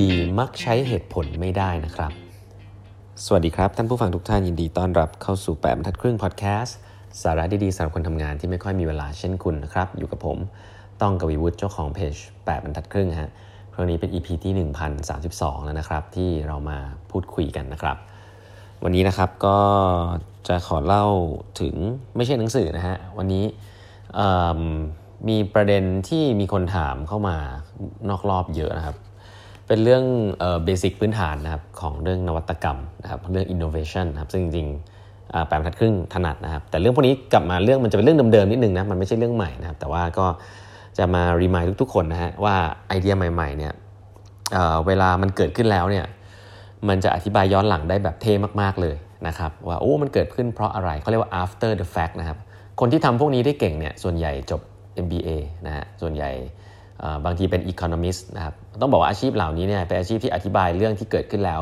ดีๆ มักใช้เหตุผลไม่ได้นะครับ สวัสดีครับท่านผู้ฟังทุกท่านยินดีต้อนรับเข้าสู่แปดบรรทัดครึ่งพอดแคสต์สาระดีๆสำหรับคนทำงานที่ไม่ค่อยมีเวลาเช่นคุณนะครับ อยู่กับผมต้องกวีวุฒิเจ้าของเพจแปดบรรทัดครึ่งฮะครั้งนี้เป็น EP ที่ 1032 แล้วนะครับ ที่เรามาพูดคุยกันนะครับ วันนี้นะครับก็จะขอเล่าถึงไม่ใช่หนังสือนะฮะวันนี้มีประเด็นที่มีคนถามเข้ามานอกรอบเยอะนะครับ เป็นเรื่องเบสิกพื้นฐานนะครับของเรื่องนวัตกรรมนะครับเรื่อง innovation นะครับซึ่งจริงๆแปดบรรทัดครึ่งถนัดนะครับ แต่เรื่องพวกนี้กลับมาเรื่องมันจะเป็นเรื่องเดิมๆนิดนึงนะมันไม่ใช่เรื่องใหม่นะครับ แต่ว่าก็จะมารีมายทุกๆคนนะฮะว่าไอเดียใหม่ๆเนี่ยเเวลามันเกิดขึ้นแล้วเนี่ยมันจะอธิบายย้อนหลังได้แบบเท่มากๆเลยนะครับว่าโอ้มันเกิดขึ้นเพราะอะไรเขาเรียกว่า after the fact นะครับคนที่ทำพวกนี้ได้เก่งเนี่ยส่วนใหญ่จบ MBA นะฮะส่วนใหญ่ บางทีเป็น economist นะครับต้องบอกว่าอาชีพเหล่านี้เนี่ยเป็นอาชีพที่อธิบายเรื่องที่เกิดขึ้นแล้ว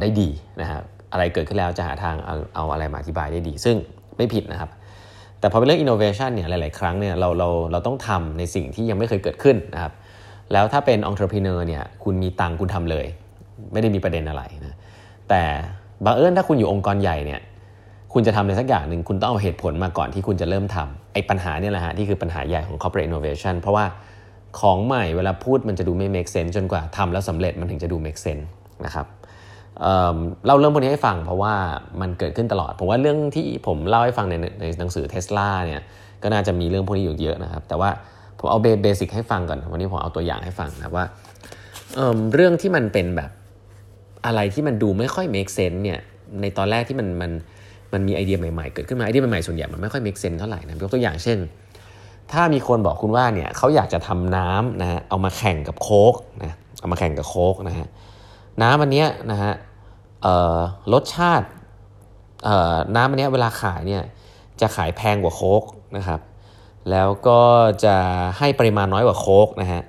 ได้ดีนะครับอะไรเกิดขึ้นแล้วจะหาทางเอาเอาอะไรมาอธิบายได้ดี ซึ่งไม่ผิดนะครับ แต่พอเป็นเรื่อง innovation เนี่ยหลาย ๆ ครั้งเนี่ยเราเราเราต้องทำในสิ่งที่ยังไม่เคยเกิดขึ้นนะครับแล้วถ้าเป็น entrepreneur เนี่ยคุณมีตังคุณทำเลย ไม่ได้มีประเด็นอะไรนะแต่บังเอิญถ้าคุณอยู่องค์กรใหญ่เนี่ยคุณจะทำอะไรสักอย่างหนึ่งคุณต้องเอาเหตุผลมาก่อนที่คุณจะเริ่มทำไอ้ปัญหาเนี่ยแหละฮะที่คือปัญหาใหญ่ของ corporate innovation เพราะว่า ของใหม่เวลาพูดมันจะดูไม่ make sense จนกว่าทำแล้วสำเร็จมันถึงจะดู make sense นะครับเเราเริ่มพวกนี้ให้ฟังเพราะว่ามันเกิดขึ้นตลอด ผมว่าเรื่องที่ผมเล่าให้ฟังในในหนังสือเทสลาเนี่ยก็น่าจะมีเรื่องพวกนี้อยู่เยอะนะครับ แต่ว่าผมเอาเบสิกให้ฟังก่อน วันนี้ผมเอาตัวอย่างให้ฟังนะว่าเเรื่องที่มันเป็นแบบอะไรที่มันดูไม่ค่อย make sense เนี่ยในตอนแรกที่มันมันมันมีไอเดียใหม่ๆ เกิดขึ้นมาไอเดียใหม่ๆส่วนใหญ่มันไม่ค่อยมีเซนเท่าไหร่นะยกตัวอย่างเช่น ถ้ามีคนบอกคุณว่าเนี่ยเขาอยากจะทำน้ำนะฮะเอามาแข่งกับโค้กนะเอามาแข่งกับโค้กนะฮะน้ำอันเนี้ยนะฮะรสชาติน้ำอันเนี้ยเวลาขายเนี่ยจะขายแพงกว่าโค้กนะครับแล้วก็จะให้ปริมาณน้อยกว่าโค้กนะฮะ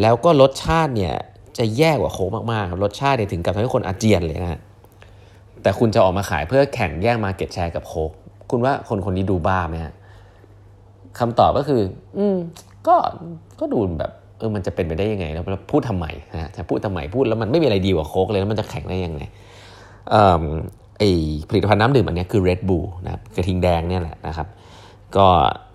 แล้วก็รสชาติเนี่ยจะแย่กว่าโค้กมากๆรสชาติเนี่ยถึงกับทำให้คนอาเจียนเลยนะฮะแต่คุณจะออกมาขายเพื่อแข่งแย่งมาเก็ตแชร์กับโค้กคุณว่าคนคนนี้ดูบ้าไหมฮะ คำตอบก็คือ อืมก็ก็ดูแบบเออมันจะเป็นไปได้ยังไงแล้วพูดทำไมนะจะพูดทำไมพูดแล้วมันไม่มีอะไรดีกว่าโคกเลยแล้วมันจะแข่งได้ยังไงไอผลิตภัณฑ์น้ำดื่มอันนี้คือ Red Bull นะครับกระทิงแดงเนี่ยแหละนะครับ ก็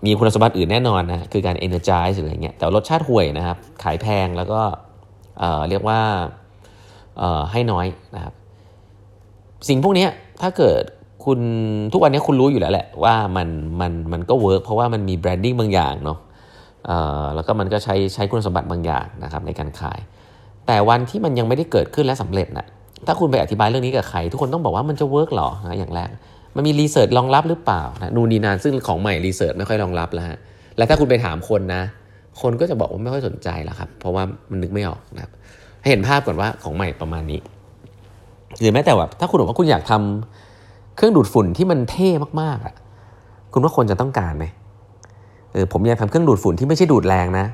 มีคุณสมบัติอื่นแน่นอนนะคือการ energize หรืออะไรเงี้ยแต่รสชาติห่วยนะครับ ขายแพงแล้วก็เรียกว่าให้น้อยนะครับ สิ่งพวกนี้ถ้าเกิด คุณทุกวันนี้คุณรู้อยู่แล้วแหละว่ามันมันมันก็ work เพราะว่ามันมี branding บางอย่างเนาะแล้วก็มันก็ใช้ใช้คุณสมบัติบางอย่างนะครับในการขาย แต่วันที่มันยังไม่ได้เกิดขึ้นและสำเร็จนะถ้าคุณไปอธิบายเรื่องนี้กับใคร ทุกคนต้องบอกว่ามันจะ work หรอนะอย่างแรก มันมีรีเสิร์ชรองรับหรือเปล่านะนูนีนานซึ่งของใหม่รีเสิร์ชไม่ค่อยรองรับแล้วฮะและถ้าคุณไปถามคนนะ คนก็จะบอกว่าไม่ค่อยสนใจแล้วครับ เพราะว่ามันนึกไม่ออกนะครับให้เห็นภาพก่อนว่าของใหม่ประมาณนี้หรือแม้แต่แบบถ้าคุณบอกว่าคุณอยากทำ เครื่องดูดฝุ่นที่มันเท่มากๆอะคุณว่าคนจะต้องการไหมเออผมอยากทำเครื่องดูดฝุ่นที่ไม่ใช่ดูดแรงนะ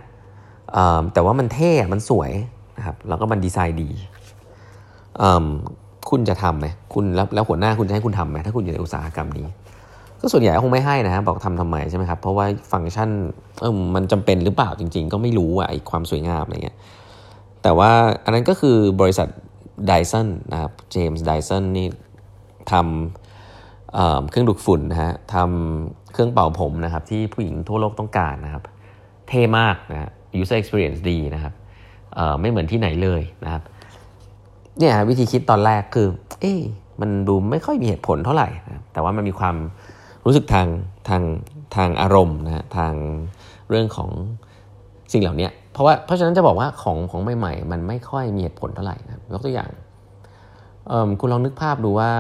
แต่ว่ามันเท่มันสวยนะครับแล้วก็มันดีไซน์ดีคุณจะทำไหมคุณแล้วแล้วหัวหน้าคุณจะให้คุณทำไหมถ้าคุณอยู่ในอุตสาหกรรมนี้ ก็ส่วนใหญ่คงไม่ให้นะบอกทำทำไมใช่ไหมครับเพราะว่าฟังก์ชันเออมันจำเป็นหรือเปล่าจริง ๆ ก็ไม่รู้อะไอความสวยงามอะไรเงี้ยแต่ว่าอันนั้นก็คือบริษัทไดสันนะครับเจมส์ไดสันนี่ทำ เครื่องดูดฝุ่นนะฮะทำเครื่องเป่าผมนะครับที่ผู้หญิงทั่วโลกต้องการนะครับเท่มากนะ user experience ดีนะครับไม่เหมือนที่ไหนเลยนะครับเนี่ยวิธีคิดตอนแรกคือ เอ๊มันดูไม่ค่อยมีเหตุผลเท่าไหร่นะแต่ว่ามันมีความรู้สึกทางทางทางอารมณ์นะทางเรื่องของสิ่งเหล่านี้เพราะว่าเพราะฉะนั้นจะบอกว่าของของใหม่ๆ มันไม่ค่อยมีเหตุผลเท่าไหร่นะยกตัวอย่างคุณลองนึกภาพดูว่า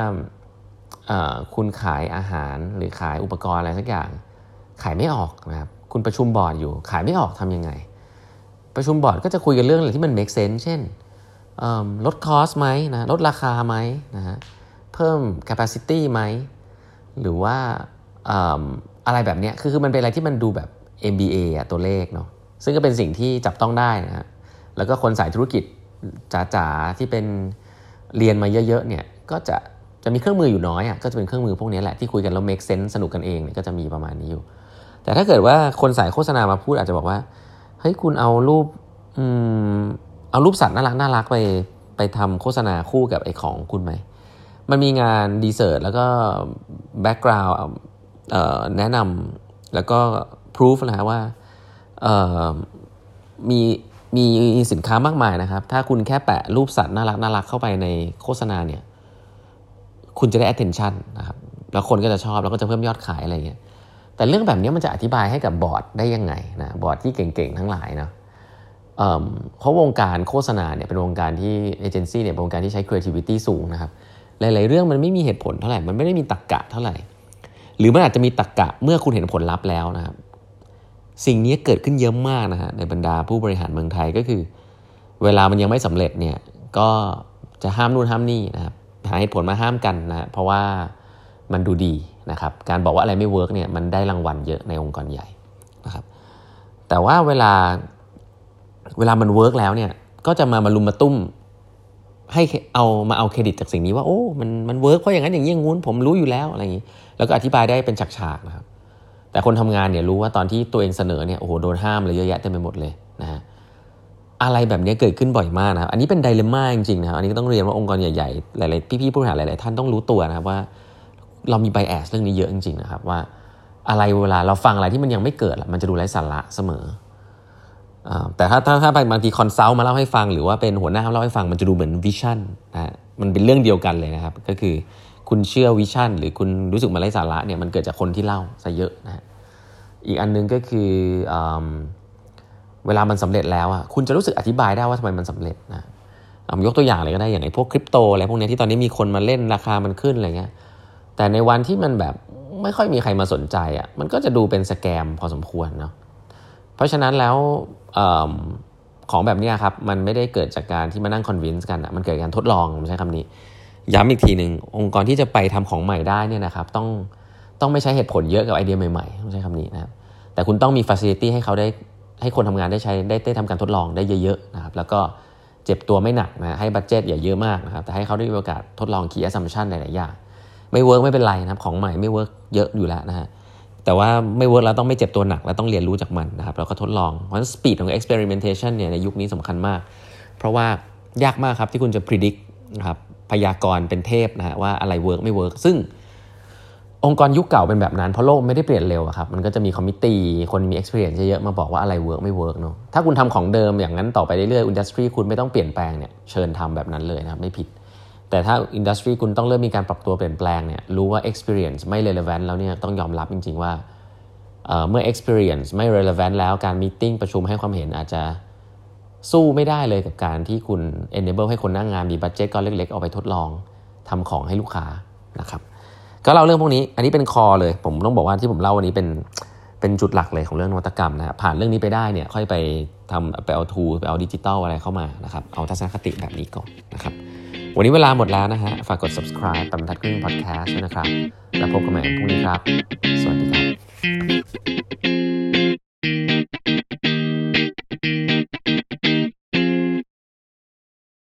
คุณขายอาหารหรือขายอุปกรณ์อะไรสักอย่าง ขายไม่ออกนะครับคุณประชุมบอร์ดอยู่ขายไม่ออกทำยังไง ประชุมบอร์ดก็จะคุยกันเรื่องอะไรที่มัน make sense เช่นลดคอสไหมนะลดราคาไหมนะฮะเพิ่ม capacity ไหม หรือว่าอะไรแบบนี้คือคือมันเป็นอะไรที่มันดูแบบ MBA อะตัวเลขเนาะซึ่งก็เป็นสิ่งที่จับต้องได้นะฮะแล้วก็คนสายธุรกิจจ๋าๆที่เป็นเรียนมาเยอะๆเนี่ยก็จะ จะมีเครื่องมืออยู่น้อยอะก็จะเป็นเครื่องมือพวกนี้แหละที่คุยกันแล้ว make sense สนุกกันเองเนี่ยก็จะมีประมาณนี้อยู่ แต่ถ้าเกิดว่าคนสายโฆษณามาพูดอาจจะบอกว่าเฮ้ยคุณเอารูปเอารูปสัตว์น่ารักน่ารักไปไปทำโฆษณาคู่กับไอ้ของคุณไหมมันมีงาน research แล้วก็ background แนะนำแล้วก็พิสูจนะฮะว่ามีมีสินค้ามากมายนะครับ ถ้าคุณแค่แปะรูปสัตว์น่ารักน่ารักเข้าไปในโฆษณาเนี่ย คุณจะได้ attention นะครับแล้วคนก็จะชอบแล้วก็จะเพิ่มยอดขายอะไรเงี้ยแต่เรื่องแบบนี้มันจะอธิบายให้กับบอร์ดได้ยังไงนะบอร์ดที่เก่งๆทั้งหลายเนาะเพราะวงการโฆษณาเนี่ยเป็นวงการที่เอเจนซี่เนี่ยเป็นวงการที่ใช้ creativity สูงนะครับหลายๆเรื่องมันไม่มีเหตุผลเท่าไหร่มันไม่ได้มีตรรกะเท่าไหร่ หรือมันอาจจะมีตรรกะเมื่อคุณเห็นผลลัพธ์แล้วนะครับสิ่งนี้เกิดขึ้นเยอะมากนะฮะในบรรดาผู้บริหารเมืองไทยก็คือ เวลามันยังไม่สำเร็จเนี่ยก็จะห้ามนู่นห้ามนี่นะครับ หาเหตุผลมาห้ามกันนะเพราะว่ามันดูดีนะครับการบอกว่าอะไรไม่ work เนี่ยมันได้รางวัลเยอะในองค์กรใหญ่นะครับแต่ว่าเวลาเวลามัน work แล้วเนี่ยก็จะมามารุมมาตุ้มให้เอามาเอาเครดิตจากสิ่งนี้ว่าโอ้มันมัน work เพราะอย่างนั้นอย่างนี้ยงู้นผมรู้อยู่แล้วอะไรอย่างนี้ แล้วก็อธิบายได้เป็นฉากๆนะครับแต่คนทำงานเนี่ยรู้ว่าตอนที่ตัวเองเสนอเนี่ยโอ้โหโดนห้ามเลยเยอะแยะเต็มไปหมดเลยนะฮะ อะไรแบบนี้เกิดขึ้นบ่อยมากนะครับ อันนี้เป็น dilemma จริงๆนะครับ อันนี้ก็ต้องเรียนว่าองค์กรใหญ่ๆ หลายๆ พี่ๆผู้บริหารหลายๆ ท่านต้องรู้ตัวนะครับว่า เรามี bias เรื่องนี้เยอะจริงๆนะครับว่าอะไรเวลาเราฟังอะไรที่มันยังไม่เกิดมันจะดูไร้สาระเสมอ แต่ถ้าถ้าถ้าบางที consult มาเล่าให้ฟัง หรือว่าเป็นหัวหน้าเล่าให้ฟังมันจะดูเหมือน vision นะมันเป็นเรื่องเดียวกันเลยนะครับ ก็คือคุณเชื่อ vision หรือคุณรู้สึกมันไร้สาระเนี่ยมันเกิดจากคนที่เล่าซะเยอะนะอีกอันนึงก็คืออ เวลามันสำเร็จแล้วอะคุณจะรู้สึกอธิบายได้ว่าทำไมมันสำเร็จนะยกตัวอย่างเลยก็ได้อย่างไอ้พวกคริปโตอะไรพวกนี้ที่ตอนนี้มีคนมาเล่นราคามันขึ้นอะไรเงี้ยแต่ในวันที่มันแบบไม่ค่อยมีใครมาสนใจอะมันก็จะดูเป็นสแกมพอสมควรเนาะเพราะฉะนั้นแล้วอของแบบนี้ครับมันไม่ได้เกิดจากการที่มานั่งคอนวินส์กันอะมันเกิดการทดลองใช้คำนี้ ย้ำอีกทีหนึ่งองค์กรที่จะไปทำของใหม่ได้เนี่ยนะครับต้องต้องไม่ใช้เหตุผลเยอะกับไอเดียใหม่ๆต้องใช้คำนี้นะครับแต่คุณต้องมี facility ให้เขาได้ ให้คนทำงานได้ใช้ได้ได้ทำการทดลองได้เยอะๆนะครับแล้วก็เจ็บตัวไม่หนักนะให้ budget อย่าเยอะมากนะครับแต่ให้เขาได้มีโอกาสทดลอง key assumption หลายๆอย่างไม่ work ไม่เป็นไรนะครับของใหม่ไม่ work เยอะอยู่แล้วนะฮะแต่ว่าไม่ work แล้วต้องไม่เจ็บตัวหนักและต้องเรียนรู้จากมันนะครับแล้วก็ทดลองเพราะฉะนั้น speed ของ experimentation เนี่ยในยุคนี้สำคัญมาก เพราะว่ายากมากครับที่คุณจะ predict นะครับพยากรณ์เป็นเทพนะฮะว่าอะไร work ไม่ work ซึ่ง องค์กรยุคเก่าเป็นแบบนั้นเพราะโลกไม่ได้เปลี่ยนเร็วครับมันก็จะมี committee คนมี experience เยอะๆมาบอกว่าอะไร work ไม่ work เนาะถ้าคุณทำของเดิมอย่างนั้นต่อไปเรื่อยๆ industry คุณไม่ต้องเปลี่ยนแปลงเนี่ยเชิญทำแบบนั้นเลยนะครับไม่ผิด แต่ถ้า industry คุณต้องเริ่มมีการปรับตัวเปลี่ยนแปลงเนี่ยรู้ว่า experience ไม่ relevant แล้วเนี่ยต้องยอมรับจริง ๆ ว่าเมื่อ experience ไม่ relevant แล้วการ meeting ประชุมให้ความเห็นอาจจะสู้ไม่ได้เลยกับการที่คุณ enable ให้คนทำงานมี budget ก้อนเล็กๆเอาไปทดลองทำของให้ลูกค้านะครับ ก็เล่าเรื่องพวกนี้ อันนี้เป็น core เลย ผมต้องบอกว่าที่ผมเล่าวันนี้เป็นเป็นจุดหลักเลยของเรื่องนวัตกรรมนะผ่านเรื่องนี้ไปได้เนี่ยค่อยไปทำไปเอา tool ไปเอาดิจิตอลอะไรเข้ามานะครับเอาทัศนคติแบบนี้ก่อนนะครับวันนี้เวลาหมดแล้วนะฮะฝากกด subscribe แปดบรรทัดครึ่ง podcast ด้วยนะครับ แล้วพบกันใหม่พรุ่งนี้ครับ สวัสดีครับ